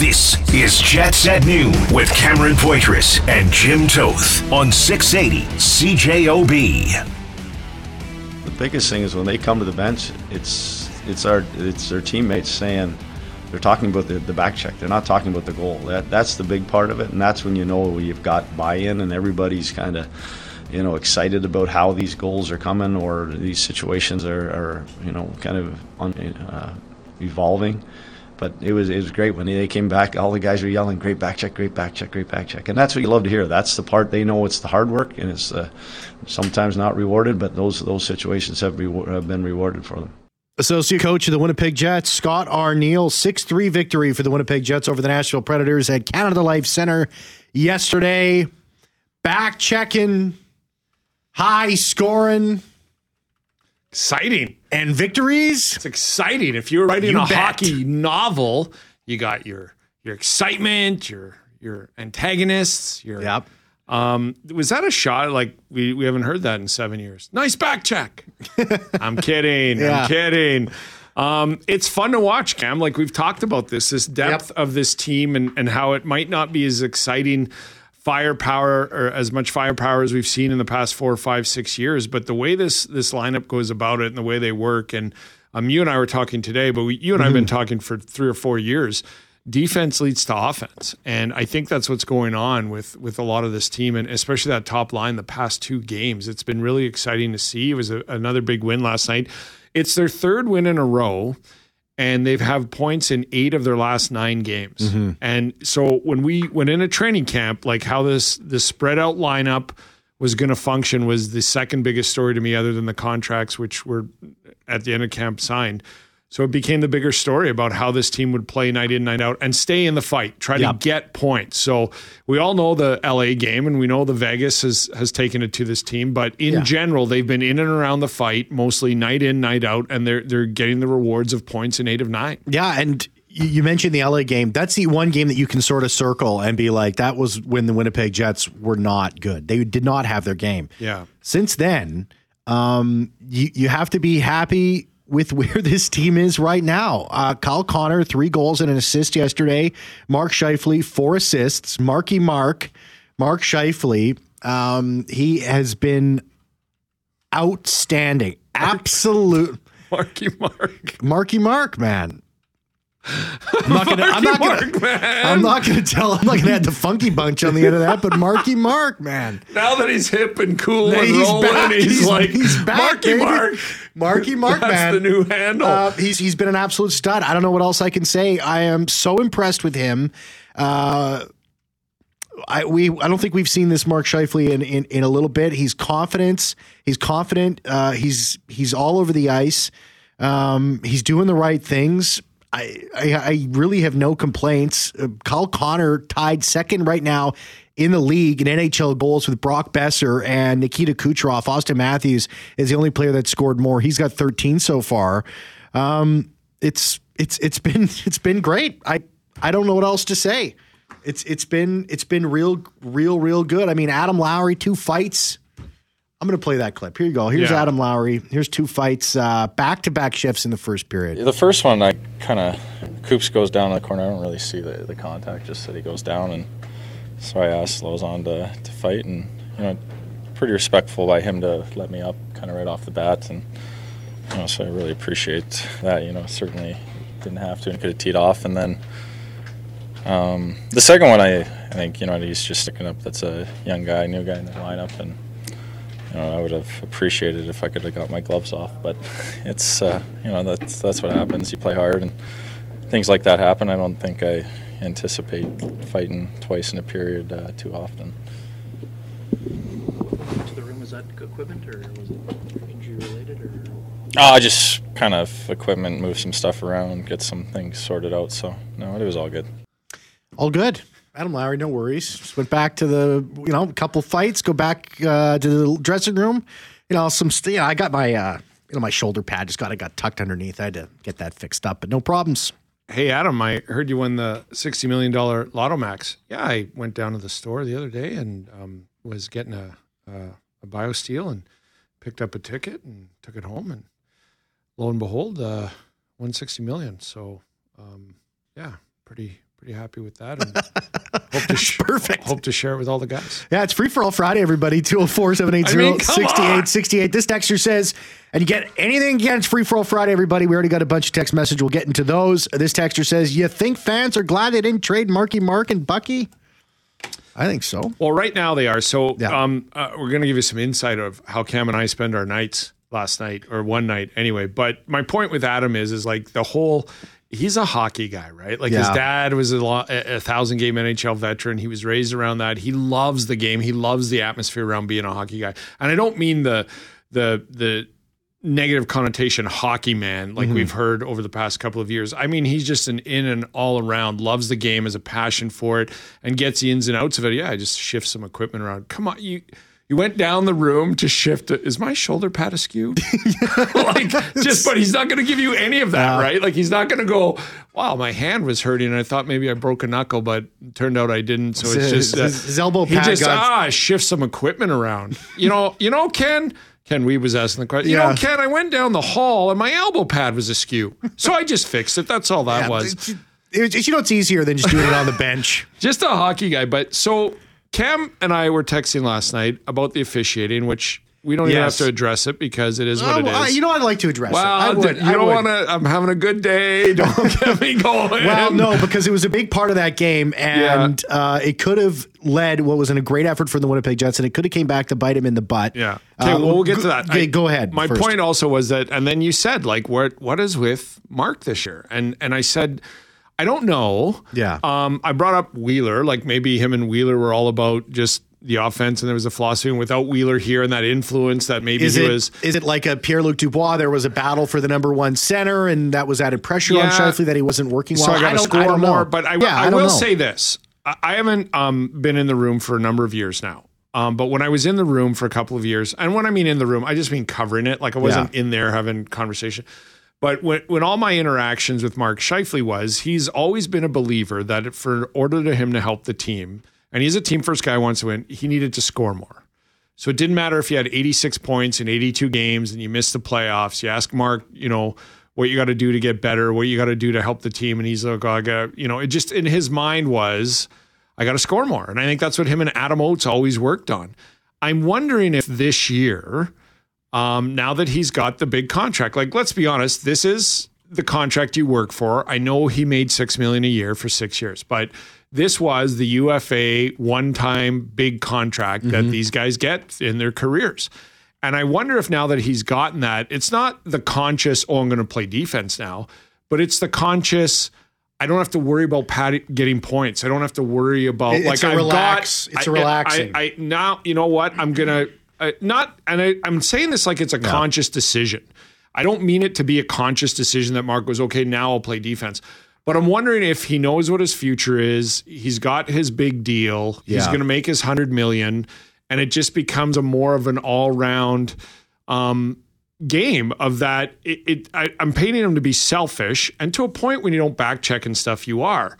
This is Jets at Noon with Cameron Poitras and Jim Toth on 680 CJOB. The biggest thing is when they come to the bench, it's it's our it's their teammates saying they're talking about the, the back check. They're not talking about the goal. That that's the big part of it, and that's when you know you've got buy-in and everybody's kind of you know excited about how these goals are coming or these situations are, are you know kind of un, uh, evolving. But it was it was great when they came back. All the guys were yelling, "Great back check, great back check, great back check," and that's what you love to hear. That's the part they know it's the hard work and it's uh, sometimes not rewarded, but those those situations have, have been rewarded for them. Associate coach of the Winnipeg Jets, Scott Arniel, 6 3 victory for the Winnipeg Jets over the Nashville Predators at Canada Life Center yesterday. Back checking, high scoring, Exciting. And victories. It's exciting. If you were writing You a bet. hockey novel, you got your your excitement, your your antagonists, your Yep. Um, was that a shot? Like we, we haven't heard that in seven years. Nice back check. I'm kidding. Yeah. I'm kidding. Um, it's fun to watch, Cam. Like we've talked about this, this depth of this team and, and how it might not be as exciting firepower or as much firepower as we've seen in the past four, five, six years. But the way this this lineup goes about it and the way they work, and um, you and I were talking today, but we, you and I have been talking for three or four years. Defense leads to offense. And i think that's what's going on with with a lot of this team and especially that top line the past two games. It's been really exciting to see. It was a, another big win last night. It's their third win in a row and they've have points in eight of their last nine games. Mm-hmm. And so when we went in a training camp like how this this spread out lineup was going to function was the second biggest story to me other than the contracts which were at the end of camp signed so it became the bigger story about how this team would play night in, night out, and stay in the fight, try Yep. to get points. So we all know the LA game, and we know the Vegas has has taken it to this team. But in Yeah. general, they've been in and around the fight, mostly night in, night out, and they're they're getting the rewards of points in eight of nine. Yeah, and you you mentioned the LA game. That's the one game that you can sort of circle and be like, that was when the Winnipeg Jets were not good. They did not have their game. Yeah. Since then, um, you you have to be happy with where this team is right now. Uh, Kyle Connor, three goals and an assist yesterday. Mark Scheifele, four assists. Marky Mark, Mark Scheifele, um, he has been outstanding. Absolute. Marky Mark. Marky Mark, man. I'm not gonna. I'm not Marky gonna. Man. I'm not gonna tell. I'm not gonna add the funky bunch on the end of that. But Marky Mark, man, Now that he's hip and cool and he's rolling, back. he's, like he's back, Marky baby. Mark. Marky Mark, That's man. the new handle. Uh, he's he's been an absolute stud. I don't know what else I can say. I am so impressed with him. Uh, I we I don't think we've seen this Mark Scheifele in, in in a little bit. He's confident. He's confident. Uh, he's he's all over the ice. Um, he's doing the right things. I, I I really have no complaints. Uh, Kyle Connor tied second right now in the league in NHL goals with Brock Boeser and Nikita Kucherov. Auston Matthews is the only player that scored more. He's got 13 so far. Um, it's it's it's been it's been great. I I don't know what else to say. It's it's been it's been real real real good. I mean, Adam Lowry two fights. I'm going to play that clip. Here you go. Here's Yeah. Adam Lowry. Here's two fights, back to back shifts in the first period. The first one, I kind of Coops goes down in the corner. I don't really see the, the contact, just that he goes down, and so I asked Lauzon to to fight, and you know, pretty respectful by him to let me up, kind of right off the bat, and you know, so I really appreciate that. You know, certainly didn't have to and could have teed off, and then um, the second one, I I think you know he's just sticking up. That's a young guy, new guy in the lineup, and you know, I would have appreciated if I could have got my gloves off, but it's uh, you know that's that's what happens. You play hard and things like that happen. I don't think I anticipate fighting twice in a period uh, too often. to the room, was that equipment or was it injury related or? Uh, just kind of equipment, move some stuff around, get some things sorted out. So no, it was all good. All good. Adam Lowry, no worries. Just went back to the, you know, a couple fights, go back uh, to the dressing room. You know, some, you know, I got my, uh, you know, my shoulder pad just got, it got tucked underneath. I had to get that fixed up, but no problems. Hey Adam, I heard you won the sixty million dollar Lotto Max. Yeah, I went down to the store the other day and um, was getting a, a a BioSteel and picked up a ticket and took it home and lo and behold, uh, won sixty million. So um, yeah, pretty pretty happy with that. And hope to sh- perfect. Hope to share it with all the guys. Yeah, it's free for all Friday, everybody. 204 780 I mean, 6868. This texter says, and you get anything again, it's free for all Friday, everybody. We already got a bunch of text message. We'll get into those. This texter says, You think fans are glad they didn't trade Marky Mark and Bucky? I think so. Well, right now they are. So Yeah. um, uh, we're going to give you some insight of how Cam and I spend our nights last night or one night anyway. But my point with Adam is, is like the whole. He's a hockey guy, right? Like his dad was a, lo- a thousand game NHL veteran. He was raised around that. He loves the game. He loves the atmosphere around being a hockey guy. And I don't mean the the the negative connotation hockey man like mm-hmm. we've heard over the past couple of years. I mean, he's just an in and all around, loves the game, has a passion for it, and gets the ins and outs of it. Yeah, I just shift some equipment around. Come on, you you went down the room to shift it. Is my shoulder pad askew? like just but he's not gonna give you any of that, right? Like he's not gonna go, Wow, my hand was hurting and I thought maybe I broke a knuckle, but it turned out I didn't. So it's just uh, his- his elbow he pad just got- ah shift some equipment around. You know, you know, Ken. Ken Wiebe was asking the question. You Yeah. know, Ken, I went down the hall and my elbow pad was askew. So I just fixed it. That's all that was. It's- it's- you know, it's easier than just doing it on the bench. Just a hockey guy. But so Cam and I were texting last night about the officiating, which we don't even have to address it because it is what Oh, it is. you know, I'd like to address well, it. I would. you I don't want to. I'm having a good day. Don't get me going. Well, no, because it was a big part of that game, and uh, it could have led what was in a great effort for the Winnipeg Jets, and it could have came back to bite him in the butt. Yeah. Okay. Uh, well, we'll get go- to that. I- go ahead. My first. point also was that, and then you said like, what what is with Mark this year? And and I said, I don't know. Yeah. Um, I brought up Wheeler, like maybe him and Wheeler were all about just the offense, and there was a philosophy. And without Wheeler here and that influence, that maybe Is he it was. is it like a Pierre Luc Dubois? There was a battle for the number one center, and that was added pressure on Yeah. Scheifele that he wasn't working well. So I got to score more. know. But I, yeah, I, don't will know. say this: I, I haven't um, been in the room for a number of years now. Um, but when I was in the room for a couple of years, and when I mean in the room, I just mean covering it. Like I wasn't in there having conversation. But when, when all my interactions with Mark Scheifele was, he's always been a believer that for in order to him to help the team, and he's a team first guy to win, he needed to score more. So it didn't matter if you had 86 points in 82 games and you missed the playoffs. You ask Mark, you know, what you got to do to get better, what you got to do to help the team. And he's like, oh, I got, you know, it just in his mind was, I got to score more. And I think that's what him and Adam Oates always worked on. I'm wondering if this year, um, now that he's got the big contract, like let's be honest, this is the contract you work for. I know he made six million a year for six years, but this was the UFA one-time big contract that these guys get in their careers. And I wonder if now that he's gotten that, it's not the conscious, oh, I'm going to play defense now, but it's the conscious. I don't have to worry about pat- getting points. I don't have to worry about It's like a I've relax- got. it's a I- relaxing. I, I now you know what I'm gonna uh, not, and I, I'm saying this like it's a conscious decision. I don't mean it to be a conscious decision that Mark goes, okay, now I'll play defense. But I'm wondering if he knows what his future is. He's got his big deal. He's going to make his hundred million, and it just becomes a more of an all round um, game of that. It, it I, I'm painting him to be selfish, and to a point when you don't back check and stuff, you are.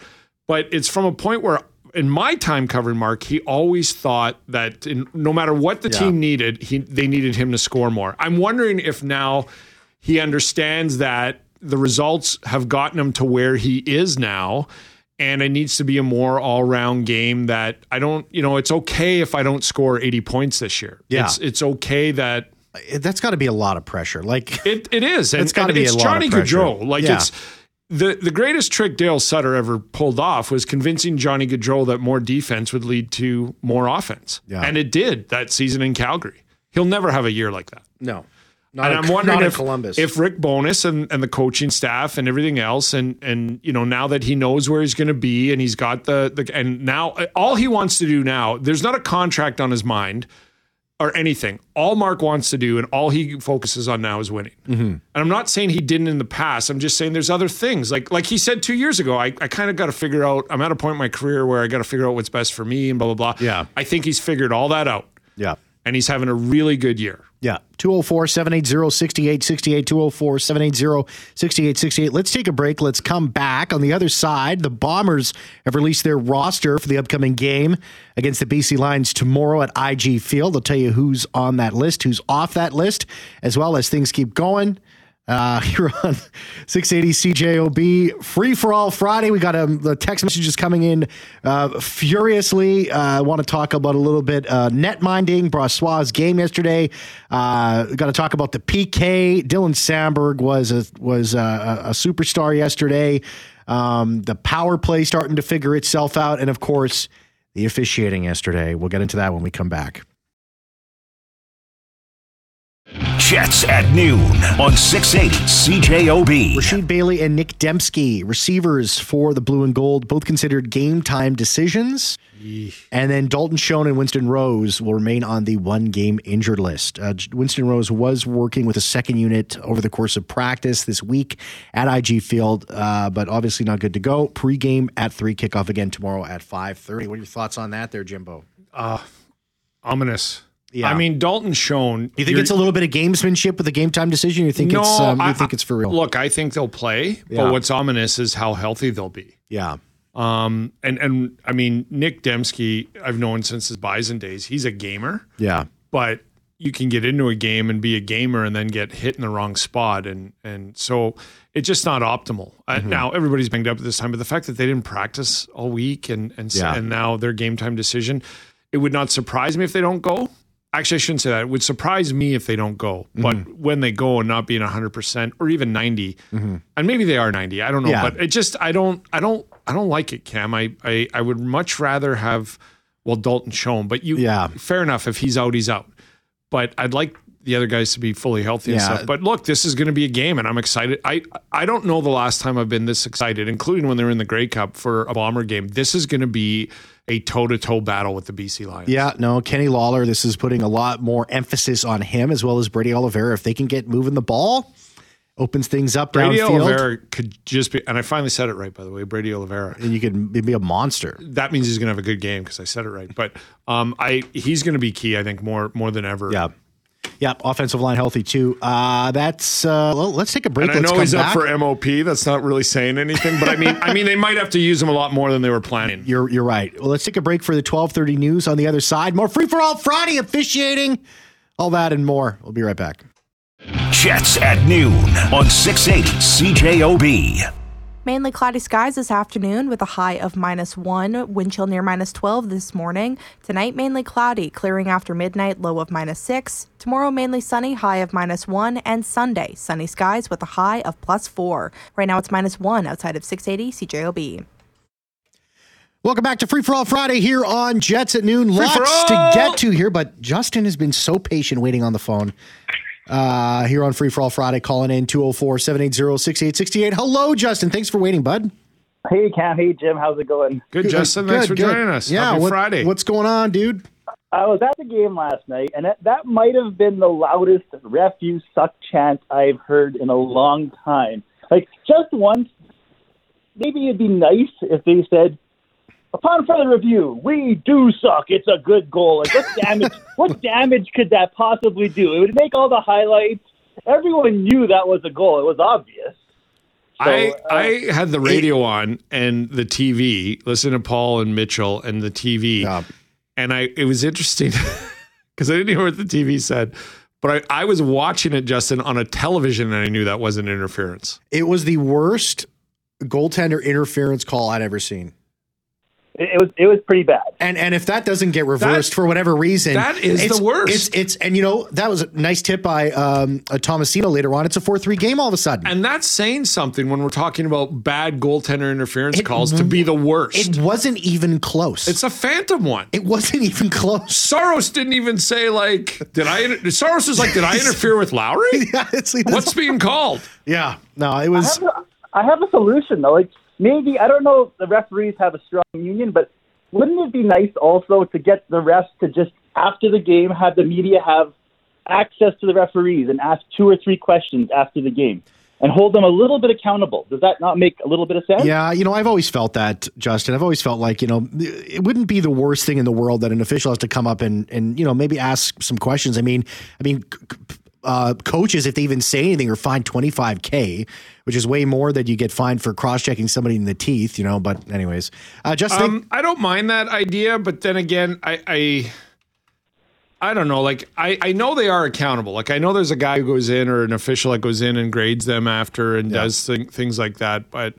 But it's from a point where, in my time covering Mark, he always thought that in, no matter what the team needed, he they needed him to score more. I'm wondering if now he understands that the results have gotten him to where he is now. And it needs to be a more all round game that I don't, you know, it's okay if I don't score 80 points this year. Yeah. It's, it's okay that That's got to be a lot of pressure. Like it, it is. And It's gotta and be a it's lot of Johnny pressure. Gaudreau. Like Yeah. it's the, the greatest trick Dale Sutter ever pulled off was convincing Johnny Gaudreau that more defense would lead to more offense. Yeah. And it did that season in Calgary. He'll never have a year like that. no, not and I'm wondering not if Columbus. if Rick Bowness and, and the coaching staff and everything else, and and you know now that he knows where he's going to be and he's got the the and now all he wants to do now, there's not a contract on his mind or anything. All Mark wants to do and all he focuses on now is winning. Mm-hmm. And I'm not saying he didn't in the past. I'm just saying there's other things. Like like he said two years ago, I, I kind of got to figure out. I'm at a point in my career where I got to figure out what's best for me and blah blah blah. Yeah. I think he's figured all that out, yeah. and he's having a really good year. Yeah. 204 780 6868. 204 780 6868. Let's take a break. Let's come back. On the other side, the Bombers have released their roster for the upcoming game against the BC Lions tomorrow at IG Field. They'll tell you who's on that list, who's off that list, as well as things keep going. Uh, here on 680 CJOB, free for all Friday. We got um, the text messages coming in uh, furiously. I uh, want to talk about a little bit uh, net minding, Brossoit's game yesterday. Uh, got to talk about the PK. Dylan Samberg was a was a, a superstar yesterday. Um, the power play starting to figure itself out, and of course, the officiating yesterday. We'll get into that when we come back. Jets at noon on 680 CJOB. Rasheed Bailey and Nick Demski, receivers for the blue and gold, both considered game time decisions. And then Dalton Schoen and Winston Rose will remain on the one game injured list. Uh, Winston Rose was working with a second unit over the course of practice this week at IG Field, uh, but obviously not good to go. Pre-game at three, kickoff again tomorrow at five thirty. What are your thoughts on that, there, Jimbo? Uh, ominous. Yeah. I mean, Dalton Schoen. You think it's a little bit of gamesmanship with the game time decision? You think no, it's um, you I, think it's for real? Look, I think they'll play, Yeah. but what's ominous is how healthy they'll be. yeah, Um, and and I mean, Nick Demski, I've known since his Bison days. He's a gamer, yeah, but you can get into a game and be a gamer and then get hit in the wrong spot, and and so it's just not optimal. Uh, Mm-hmm. now everybody's banged up at this time, but the fact that they didn't practice all week and and Yeah. and now their game time decision, it would not surprise me if they don't go. Actually, I shouldn't say that. It would surprise me if they don't go. Mm-hmm. But when they go and not being 100% or even 90, and maybe they are 90, I don't know. Mm-hmm. Yeah. But it just, I don't, I don't, I don't like it, Cam. I, I, I would much rather have, well, Dalton Schoen, but you, Yeah. fair enough. If he's out, he's out. But I'd like the other guys to be fully healthy and Yeah. stuff. But look, this is going to be a game, and I'm excited. I I don't know the last time I've been this excited, including when they were in the Grey Cup for a Bomber game. This is going to be a toe to toe battle with the BC Lions. Yeah, no, Kenny Lawler, this is putting a lot more emphasis on him as well as Brady Oliveira. If they can get moving the ball, opens things up Brady downfield, Oliveira could just be, and I finally said it right, by the way. Brady Oliveira. and you could be a monster. That means he's going to have a good game because I said it right. But um, I he's going to be key, I think, more more than ever. Yeah. Yep, offensive line healthy too. Uh, that's uh, well, let's take a break. And I let's know come he's back. up for MOP. That's not really saying anything, but I mean, I mean, they might have to use him a lot more than they were planning. You're you're right. Well, let's take a break for the 12:30 news on the other side. More free for all Friday officiating, all that and more. We'll be right back. Jets at noon on 680 CJOB. Mainly cloudy skies this afternoon with a high of minus one, wind chill near minus 12 this morning. Tonight, mainly cloudy, clearing after midnight, low of minus six. Tomorrow, mainly sunny, high of minus one. And Sunday, sunny skies with a high of plus four. Right now, it's minus one outside of 680 CJOB. Welcome back to Free for All Friday here on Jets at noon. for Lots to get to here, but Justin has been so patient waiting on the phone. Uh, here on Free for All Friday, calling in 204 780 6868. Hello, Justin. Thanks for waiting, bud. Hey Cam, hey Jim, how's it going? Good, Justin. Thanks for Good, good. joining us. Yeah, Happy what- Friday. What's going on, dude? I was at the game last night, and that, that might have been the loudest "ref you suck" chant I've heard in a long time. Like just once, maybe it'd be nice if they said, "Upon further review, we do suck. It's a good goal." Like what damage? what damage could that possibly do? It would make all the highlights. Everyone knew that was a goal. It was obvious. I, uh, I had the radio on and the TV, listen to Paul and Mitchell and the TV. Yeah. And I it was interesting because I didn't hear what the TV said, but I, I was watching it, Justin, on a television and I knew that wasn't interference. It was the worst goaltender interference call I'd ever seen. It, it was it was pretty bad. And and if that doesn't get reversed That- for whatever reason, that is it's- the worst. It's it's and you know that was a nice tip by um, a Tomasino later on. It's a four three game all of a sudden. And that's saying something when we're talking about bad goaltender interference It calls to be the worst. it wasn't even close. it's a phantom one. it wasn't even close. Saros didn't even say like, did I? Saros was like, did I interfere with Lowry? yeah, it's, it's, What's being called? yeah, no, it was. I have a solution though. Like maybe I don't know if the referees have a strong union, but wouldn't it be nice also to get the refs to just after the game have the media have access to the referees and ask two or three questions after the game and hold them a little bit accountable? Does that not make a little bit of sense? Yeah, you know, I've always felt that, Justin. I've always felt like, you know, it wouldn't be the worst thing in the world that an official has to come up and, and you know, maybe ask some questions. I mean, I mean, uh, coaches, if they even say anything, are fined 25K, which is way more than you get fined for cross checking somebody in the teeth, you know. But, anyways, uh, Justin, Um, I don't mind that idea, but then again, I, I I don't know. Like I, I know they are accountable. Like I know there's a guy who goes in or an official that goes in and grades them after and does th- things like that. But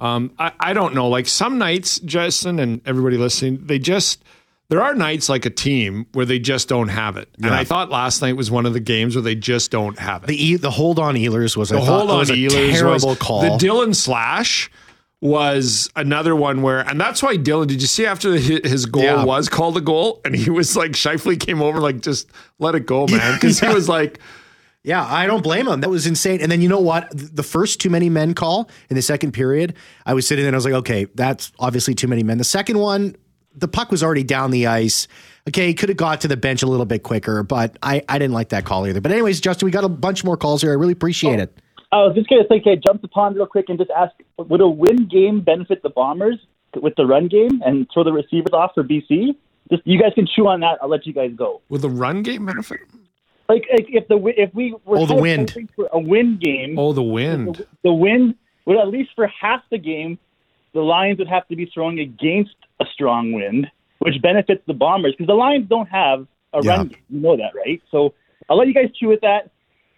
um, I, I don't know. Like some nights, Justin and everybody listening, they just there are nights like a team where they just don't have it. And I thought last night was one of the games where they just don't have it. The e- the hold on Ehlers was the I hold on was a Ehlers terrible was, call. The Dylan slash was another one where, and that's why Dylan. Did you see after the, his goal Yeah. was called a goal, and he was like Scheifele came over like just let it go, man, because he was like. Yeah, I don't blame him. That was insane. And then you know what? The first too many men call in the second period, I was sitting there and I was like, okay, that's obviously too many men. The second one, the puck was already down the ice. Okay, could have got to the bench a little bit quicker, but I, I didn't like that call either. But anyways, Justin, we got a bunch more calls here. I really appreciate it. Oh, I was just going to say, okay, jump the pond real quick and just ask, would a win game benefit the Bombers with the run game and throw the receivers off for BC? Just you guys can chew on that. I'll let you guys go. Will the run game benefit? Like, like if the wi- if we were Oh, the kind of wind. hoping for a win game, Oh, the wind. the, the wind would at least for half the game, the Lions would have to be throwing against a strong wind, which benefits the Bombers because the Lions don't have a Yeah. run game. You know that, right? So I'll let you guys chew with that.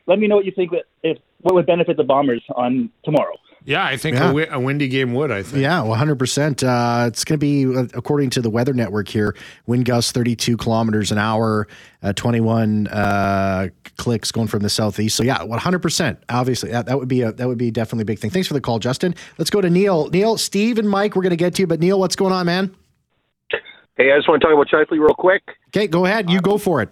Let me know what you think. If what would benefit the Bombers on tomorrow. Yeah, I think Yeah. A, wi- a windy game would. I think. Yeah, 100%. Uh, it's going to be, uh, according to the Weather Network here, wind gusts 32 kilometers an hour, uh, 21 uh, clicks going from the southeast. So yeah, 100%. Obviously, that, that would be a, that would be definitely a big thing. Thanks for the call, Justin. Let's go to Neil. Neil, Steve, and Mike. We're going to get to you, but Neil, what's going on, man? Hey, I just want to talk about Scheifele real quick. Okay, go ahead. You go for it.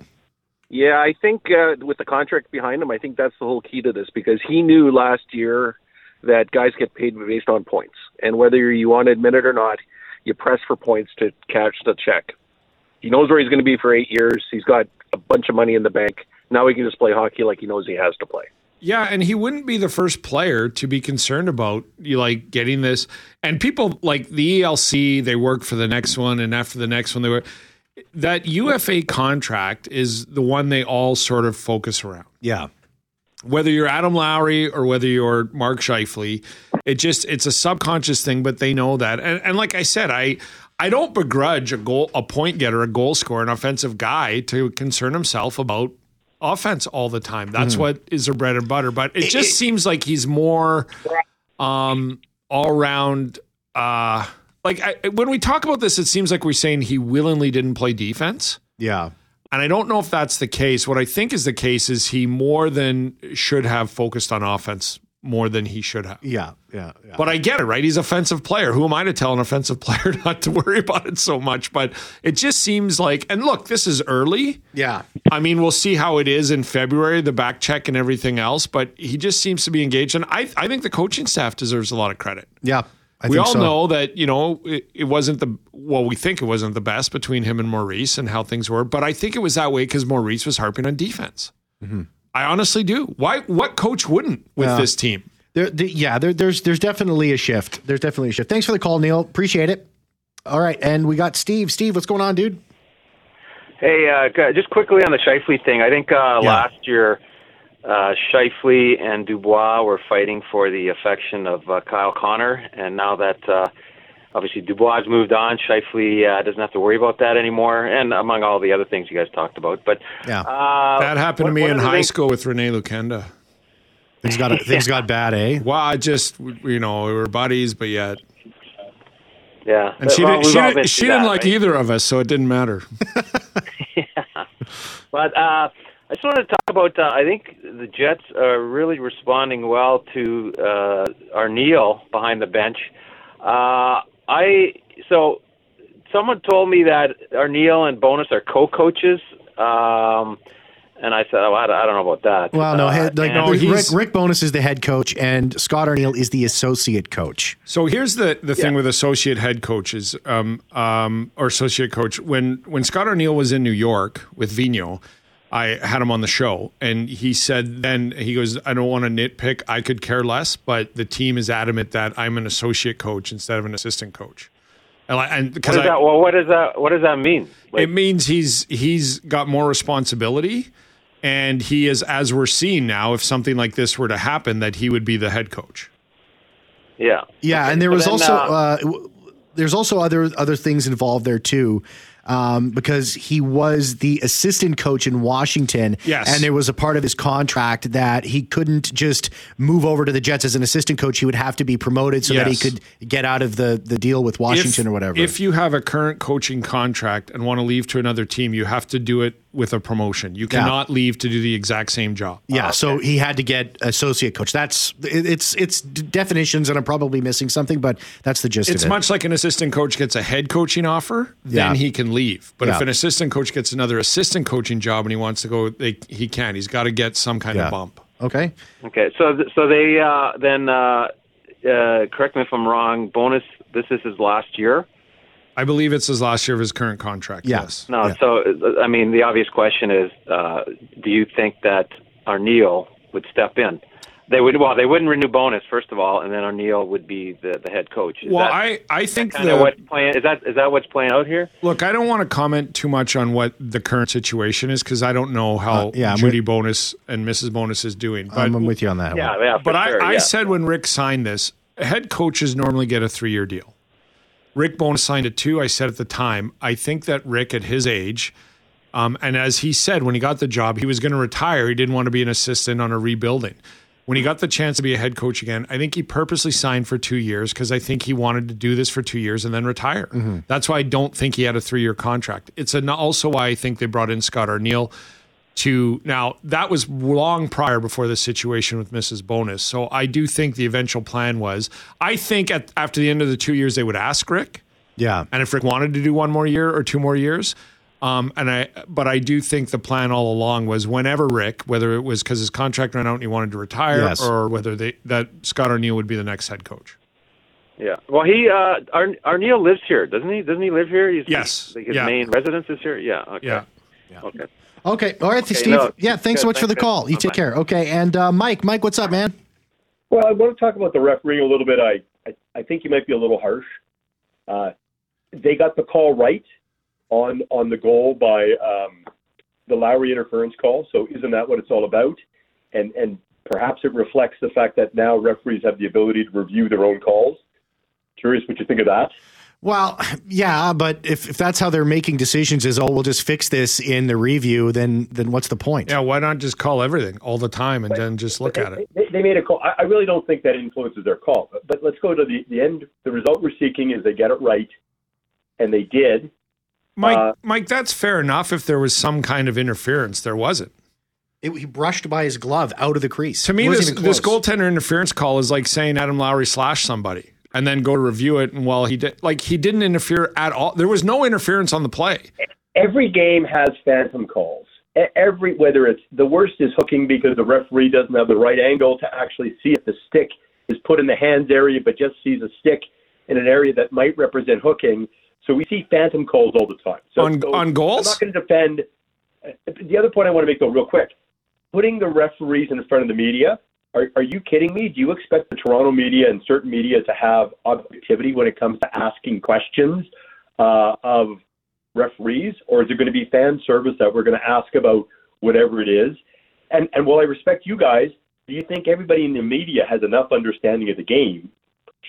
Yeah, I think uh, with the contract behind him, I think that's the whole key to this because he knew last year that guys get paid based on points, and whether you want to admit it or not, you press for points to catch the check. He knows where he's going to be for eight years. He's got a bunch of money in the bank. Now he can just play hockey like he knows he has to play. Yeah, and he wouldn't be the first player to be concerned about you like getting this. And people like the ELC, they work for the next one, and after the next one, they were that UFA contract is the one they all sort of focus around. Yeah. Whether you're Adam Lowry or whether you're Mark Scheifele, it just it's a subconscious thing, but they know that. And and like I said, I I don't begrudge a goal, a point getter, a goal scorer, an offensive guy to concern himself about offense all the time. That's what is their bread and butter. But it just seems like he's more um all around uh like I, when we talk about this, it seems like we're saying he willingly didn't play defense. Yeah. And I don't know if that's the case. What I think is the case is he more than should have focused on offense more than he should have. Yeah. Yeah. yeah. But I get it, right? He's an offensive player. Who am I to tell an offensive player not to worry about it so much? But it just seems like, and look, this is early. yeah. I mean, we'll see how it is in February, the back check and everything else. But he just seems to be engaged. And I, I think the coaching staff deserves a lot of credit. Yeah. I we all so. know that you know it, it wasn't the well we think it wasn't the best between him and maurice and how things were but i think it was that way because maurice was harping on defense i honestly do why what coach wouldn't with Yeah. this team There, the, yeah, there, there's there's definitely a shift. There's definitely a shift. Thanks for the call, Neil. Appreciate it. All right, and we got Steve. Steve, what's going on, dude? Hey, uh, just quickly on the Scheifele thing. I think uh, Yeah. last year, uh, Scheifele and Dubois were fighting for the affection of uh, Kyle Connor, and now that uh, obviously Dubois has moved on, Scheifele uh, doesn't have to worry about that anymore, and among all the other things you guys talked about. But Yeah, uh, that happened what- to me in high things- school with renee lucenda things got things got bad, eh? well i just you know we were buddies but yet Yeah, and she Well, didn't she, didn't, she through didn't like right? either of us so it didn't matter yeah, But uh, I just wanted to talk about. Uh, I think the Jets are really responding well to uh, Arniel behind the bench. Uh, I so someone told me that Arniel and Bowness are co-coaches, um, and I said, oh, I, don't- I don't know about that. Well, no, Uh, like No, Rick, Rick Bowness is the head coach, and Scott Arniel is the associate coach. So here's the the thing Yeah. with associate head coaches, um, um, or associate coach. When when Scott Arniel was in New York with Vino, I had him on the show, and he said then he goes, "I don't want to nitpick. I could care less, but the team is adamant that I'm an associate coach instead of an assistant coach." And, I- and what because does that? Well, what does that? What does that mean? Like, it means he's he's got more responsibility, and he is as we're seeing now. If something like this were to happen, that he would be the head coach. yeah, Yeah, Okay, and there was then, also uh, uh, there's also other other things involved there too. Um, because he was the assistant coach in Washington. Yes. And there was a part of his contract that he couldn't just move over to the Jets as an assistant coach. He would have to be promoted so that he could get out of the, the deal with Washington if, or whatever. If you have a current coaching contract and want to leave to another team, you have to do it with a promotion. You Yeah. cannot leave to do the exact same job. yeah, so he had to get associate coach. That's it's it's definitions, and I'm probably missing something, but that's the gist It's of it. much like an assistant coach gets a head coaching offer, then Yeah. he can leave. But if an assistant coach gets another assistant coaching job and he wants to go, they, he can. He's got to get some kind Yeah. of bump. okay. Okay, so th- so they uh, then uh, uh, correct me if I'm wrong. Bowness. This is his last year. I believe it's his last year of his current contract. Yeah. Yes. No, Yeah. so uh, I mean the obvious question is, uh, do you think that Arniel would step in? They would. Well, they wouldn't renew Bowness first of all, and then Arniel would be the, the head coach. Is Well, that I, I think kind of the, what's playing. Is that is that what's playing out here? look, I don't want to comment too much on what the current situation is because I don't know how Uh, yeah, I'm Judy Bowness and Mrs. Bowness is doing. But I'm, I'm with you on that. Yeah, one. yeah. For But sure, I, I said when Rick signed this, head coaches normally get a three year deal. Rick Bowness signed it too. I said at the time, I think that Rick at his age, um, and as he said when he got the job, he was going to retire. He didn't want to be an assistant on a rebuilding. When he got the chance to be a head coach again, I think he purposely signed for two years because I think he wanted to do this for two years and then retire. That's why I don't think he had a three year contract. It's an, also why I think they brought in Scott Arniel to now that was long prior before the situation with Mrs. Bowness. So I do think the eventual plan was I think at after the end of the two years they would ask Rick, Yeah. and if Rick wanted to do one more year or two more years. Um, and I, but I do think the plan all along was whenever Rick, whether it was because his contract ran out and he wanted to retire, Yes. or whether they that Scott Arniel would be the next head coach. Yeah. Well, he uh, Ar- Arniel lives here, doesn't he? Doesn't he live here? He's, Yes. Like his Yeah. main residence is here. Yeah. Okay. Yeah. Okay. Okay. All right, Okay, Steve. no, yeah. Thanks so good. much for the call. You take Bye-bye. care. Okay. And uh, Mike, Mike, what's up, man? Well, I want to talk about the refereeing a little bit. I, I, I think you might be a little harsh. Uh, they got the call right on on the goal by um, the Lowry interference call. So isn't that what it's all about? And and perhaps it reflects the fact that now referees have the ability to review their own calls. Curious what you think of that. Well, yeah, but if, if that's how they're making decisions is, oh, we'll just fix this in the review, then then what's the point? Yeah, why not just call everything all the time and then just look at it? They, they made a call. I, I really don't think that influences their call. But, but let's go to the, the end. The result we're seeking is they get it right, and they did. Mike, Uh, Mike, that's fair enough if there was some kind of interference. There wasn't. It, he brushed by his glove out of the crease. To me, this, this goaltender interference call is like saying Adam Lowry slashed somebody and then go to review it. And well, he did like he didn't interfere at all. There was no interference on the play. every game has phantom calls. Every whether it's the worst is hooking because the referee doesn't have the right angle to actually see if the stick is put in the hands area, but just sees a stick in an area that might represent hooking. So we see phantom calls all the time. So, On- so on goals? I'm not going to defend. uh, The other point I want to make though, real quick, putting the referees in front of the media. Are, are you kidding me? Do you expect the Toronto media and certain media to have objectivity when it comes to asking questions uh, of referees, or is it going to be fan service that we're going to ask about whatever it is? And and while I respect you guys, do you think everybody in the media has enough understanding of the game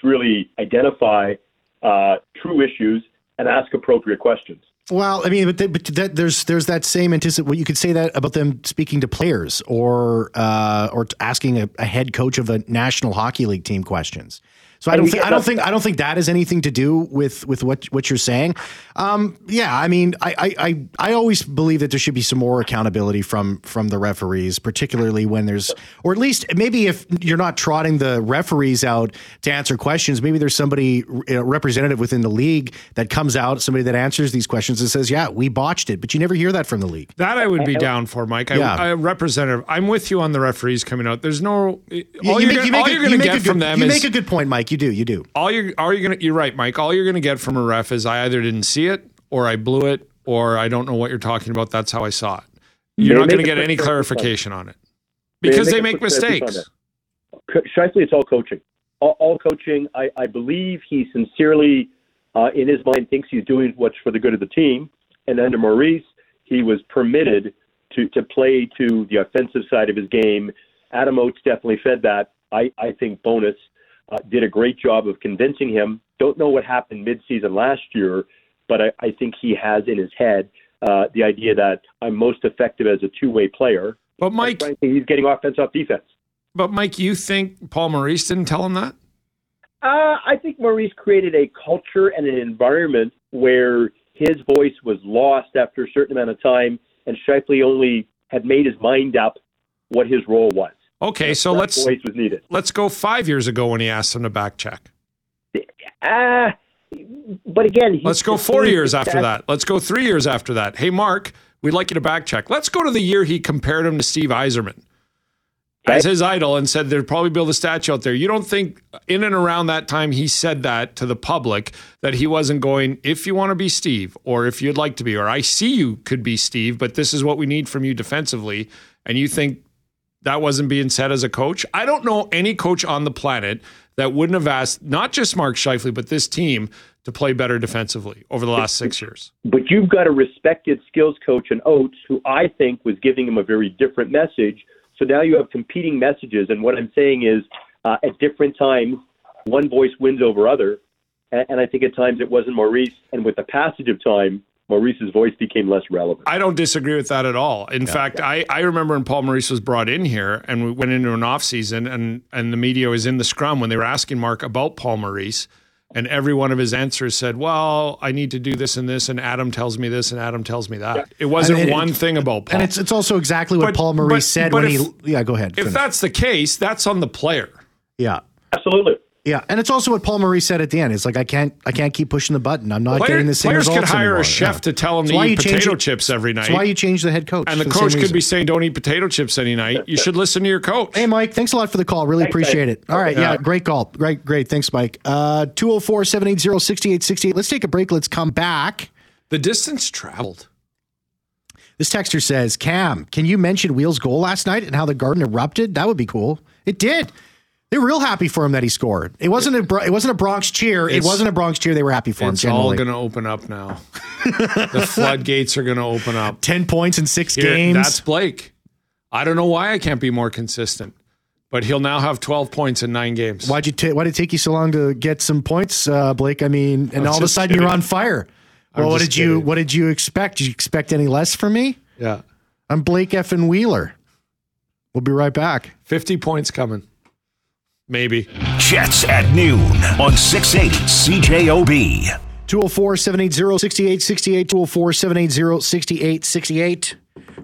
to really identify uh, true issues and ask appropriate questions? Well, I mean, but, but that, there's there's that same anticip. Well, you could say that about them speaking to players or uh, or asking a, a head coach of a National Hockey League team questions. So I don't we think I don't that- think I don't think that has anything to do with with what what you're saying. Um, yeah, I mean, I, I I I always believe that there should be some more accountability from from the referees, particularly when there's or at least maybe if you're not trotting the referees out to answer questions, maybe there's somebody a representative within the league that comes out, somebody that answers these questions and says, "Yeah, we botched it," but you never hear that from the league. That I would be down for, Mike. I, Yeah. I representative. I'm with you on the referees coming out. There's no all You- you're make- gonna, you make all a- you're gonna get a from them You is make a good point, Mike. You do. You do. all you're all you're gonna. You're right, Mike. All you're gonna get from a ref is I either didn't see it, or I blew it, or I don't know what you're talking about. That's how I saw it. You're May I not gonna get any clarification? clarification on it May I because make they make quick clarification on mistakes. Co- Scheifele, it's all coaching. All, all coaching. I, I believe he sincerely, uh, in his mind, thinks he's doing what's for the good of the team. And under Maurice, he was permitted to, to play to the offensive side of his game. Adam Oates definitely fed that. I, I think Bowness uh, did a great job of convincing him. Don't know what happened midseason last year, but I, I think he has in his head uh, the idea that I'm most effective as a two way player. But Mike, frankly, he's getting offense off defense. But Mike, you think Paul Maurice didn't tell him that? Uh, I think Maurice created a culture and an environment where his voice was lost after a certain amount of time, and Scheifele only had made his mind up what his role was. Okay, so that let's voice was needed. let's go five years ago when he asked him to back check. Ah, but again, Let's go four years after that. Let's go three years after that. Hey, Mark, we'd like you to back check. Let's go to the year he compared him to Steve Yzerman as his idol and said there'd probably build a statue out there. You don't think in and around that time he said that to the public that he wasn't going, if you want to be Steve, or if you'd like to be, or I see you could be Steve, but this is what we need from you defensively. And you think that wasn't being said as a coach? I don't know any coach on the planet that wouldn't have asked not just Mark Scheifele, but this team to play better defensively over the last six years. But you've got a respected skills coach in Oates who I think was giving him a very different message. So now you have competing messages. And what I'm saying is, uh, at different times, one voice wins over other. And, and I think at times it wasn't Maurice. And with the passage of time, Maurice's voice became less relevant. I don't disagree with that at all. In fact, I, I remember when Paul Maurice was brought in here and we went into an off season and, and the media was in the scrum when they were asking Mark about Paul Maurice. And every one of his answers said, Well, I need to do this and this, and Adam tells me this, and Adam tells me that. It wasn't And it- one thing about Paul. And it's it's also exactly what But- Paul Maurice but- said but when if- he. Yeah, go ahead. if finish. that's the case, that's on the player. yeah, Absolutely. Yeah, and it's also what Paul Maurice said at the end. It's like I can't I can't keep pushing the button. I'm not Player- getting the same players results Players could hire anymore. a chef Yeah. to tell them That's to why eat you change potato it- chips every night. That's why you change the head coach. and the for coach same could reason. be saying, "Don't eat potato chips any night." You should listen to your coach. Hey, Mike, thanks a lot for the call. Really Thanks, appreciate guys. it. All right. Yeah. Yeah. great call. Great, great. Thanks, Mike. Uh, 204 780 6868. Let's take a break. Let's come back. The distance traveled. This texter says, Cam, can you mention Wheels' goal last night and how the garden erupted? That would be cool. It did. They were real happy for him that he scored. It wasn't a it wasn't a Bronx cheer. it wasn't a Bronx cheer. They were happy for him. It's all going to open up now. the floodgates are going to open up. ten points in six Here- games. That's Blake. I don't know why I can't be more consistent, but he'll now have 12 points in nine games. Why'd you ta- why did it take you so long to get some points, uh, Blake? I mean, and I'm all of a sudden kidding. you're on fire. I'm Well, what did you what did you expect? Did you expect any less from me? Yeah. I'm Blake Effin Wheeler. We'll be right back. 50 points coming. Maybe. Jets at noon on 680 CJOB. 204 780 6868. 204 780 6868.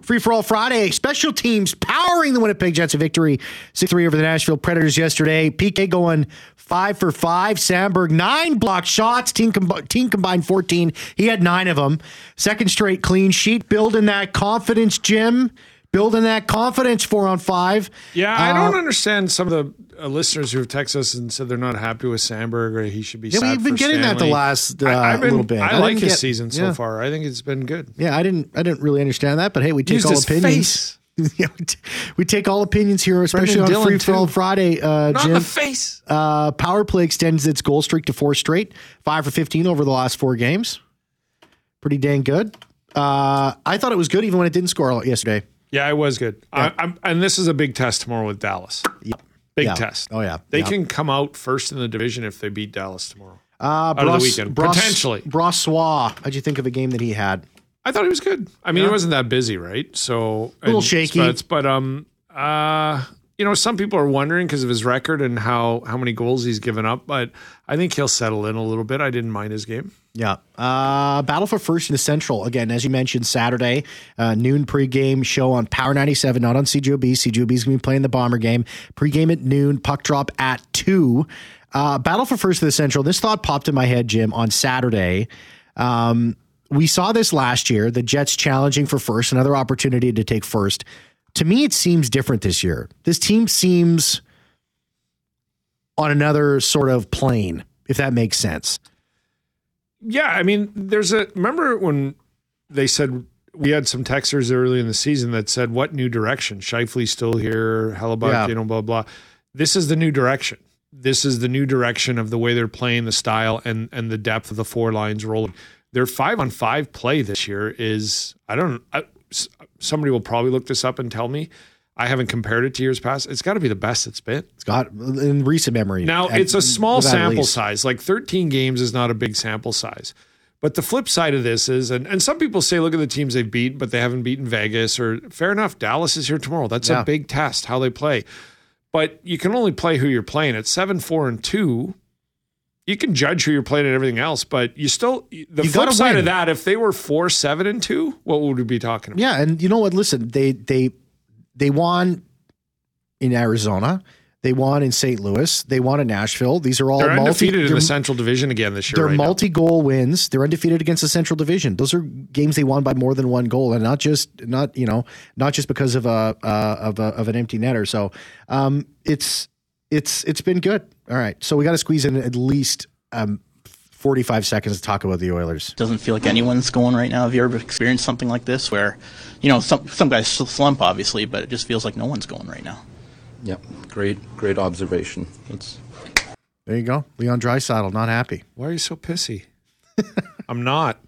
Free for all Friday. Special teams powering the Winnipeg Jets a victory 6 3 over the Nashville Predators yesterday. PK going five for five. Samberg, nine block shots. Team, com- team combined 14. He had nine of them. Second straight clean sheet. Building that confidence, Jim. Building that confidence four on five. Yeah, I Uh, don't understand some of the uh, listeners who have texted us and said they're not happy with Samberg or he should be. Yeah, we've been getting that the last, uh, I, been, little bit. I, I like his get- season yeah. so far. I think it's been good. Yeah, I didn't. I didn't really understand that, but hey, we take Used all opinions. yeah, we, take all opinions here, especially Brendan on Dillon, Free for All. Friday. Uh, Not Jim, the face. uh, power play extends its goal streak to four straight, five for fifteen over the last four games. Pretty dang good. Uh, I thought it was good even when it didn't score yesterday. Yeah, it was good. I, I'm, and this is a big test tomorrow with Dallas. Yep. Big Yeah. test. Oh, yeah. They Yeah. can come out first in the division if they beat Dallas tomorrow. Uh, of the weekend, potentially. Brossoit. How'd you think of the game that he had? I thought he was good. I mean, Yeah. he wasn't that busy, right? So A little shaky. But, but um, uh, you know, some people are wondering because of his record and how how many goals he's given up. But I think he'll settle in a little bit. I didn't mind his game. Yeah. Uh, Battle for First in the Central. Again, as you mentioned, Saturday, uh, noon pregame show on Power 97, not on CJOB. Is going to be playing the Bomber game. Pregame at noon, puck drop at 2. Uh, Battle for First in the Central. This thought popped in my head, Jim, on Saturday. Um, we saw this last year, the Jets challenging for first, another opportunity to take first. To me, it seems different this year. This team seems on another sort of plane, if that makes sense. Yeah, I mean, there's a remember when they said we had some texters early in the season that said, "What new direction? Scheifele's still here, Hellebuyck, Yeah. you know, blah blah." This is the new direction. This is the new direction of the way they're playing, the style, and and the depth of the four lines rolling. Their five on five play this year is I don't. I, somebody will probably look this up and tell me. I haven't compared it to years past. It's got to be the best it's been. It's got in recent memory. Now at- it's a small sample size. Like 13 games is not a big sample size, But the flip side of this is, and, and some people say, look at the teams they've beat, but they haven't beaten Vegas. Or fair enough, Dallas is here tomorrow. That's Yeah. a big test how they play. But you can only play who you're playing. At seven, four, and two, you can judge who you're playing and everything else. But you still, the You flip side win. of that, if they were four, seven, and two, what would we be talking about? Yeah, and you know what? Listen, they they they won in Arizona. They won in St. Louis. They won in Nashville. These are all They're multi. undefeated in the Central Division again this year. They're right now. multi-goal wins. They're undefeated against the Central Division. Those are games they won by more than one goal, and not just not you know not just because of a uh, of a, of an empty netter. So um, it's it's it's been good. All right, so we got to squeeze in at least um, forty-five seconds to talk about the Oilers. doesn't feel like anyone's going right now. Have you ever experienced something like this where, you know, some some guys slump obviously, but it just feels like no one's going right now. Yep, great, great observation. It's There you go, Leon Draisaitl, not happy. Why are you so pissy? I'm not.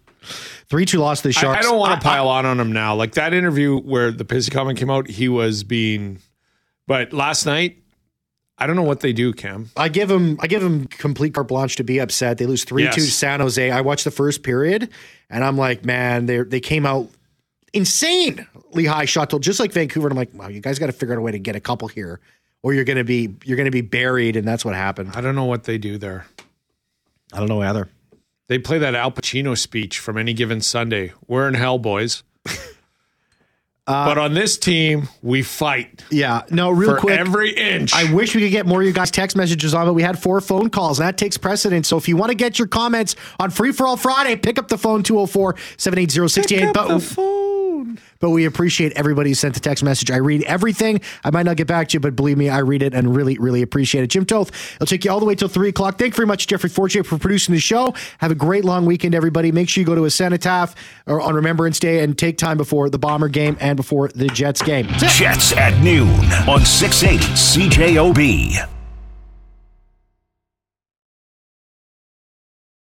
Three-two loss to the I, Sharks. I don't want to pile on on him now. Like that interview where the pissy comment came out, he was being. But last night, I don't know what they do, Cam. I give them I give them complete carte blanche to be upset. They lose three two Yes. to San Jose. I watched the first period and I'm like, man, they they came out insane. Lehigh shot total just like Vancouver. And I'm like, wow, you guys got to figure out a way to get a couple here, or you're gonna be you're gonna be buried, and that's what happened. I don't know what they do there. I don't know either. They play that Al Pacino speech from any given Sunday. We're in hell, boys. Uh, but on this team, we fight. Yeah, no, real for quick. every inch. I wish we could get more of you guys text messages on, but we had four phone calls. That takes precedence. So if you want to get your comments on Free for All Friday, pick up the phone 204 780 68. But But we appreciate everybody who sent the text message. I read everything. I might not get back to you, but believe me, I read it and really, really appreciate it. Jim Toth, it'll take you all the way till 3 o'clock. Thank you very much, Jeffrey Fortier, for producing the show. Have a great long weekend, everybody. Make sure you go to a cenotaph or on Remembrance Day and take time before the Bomber game and before the Jets game. Jets at noon on 680 CJOB.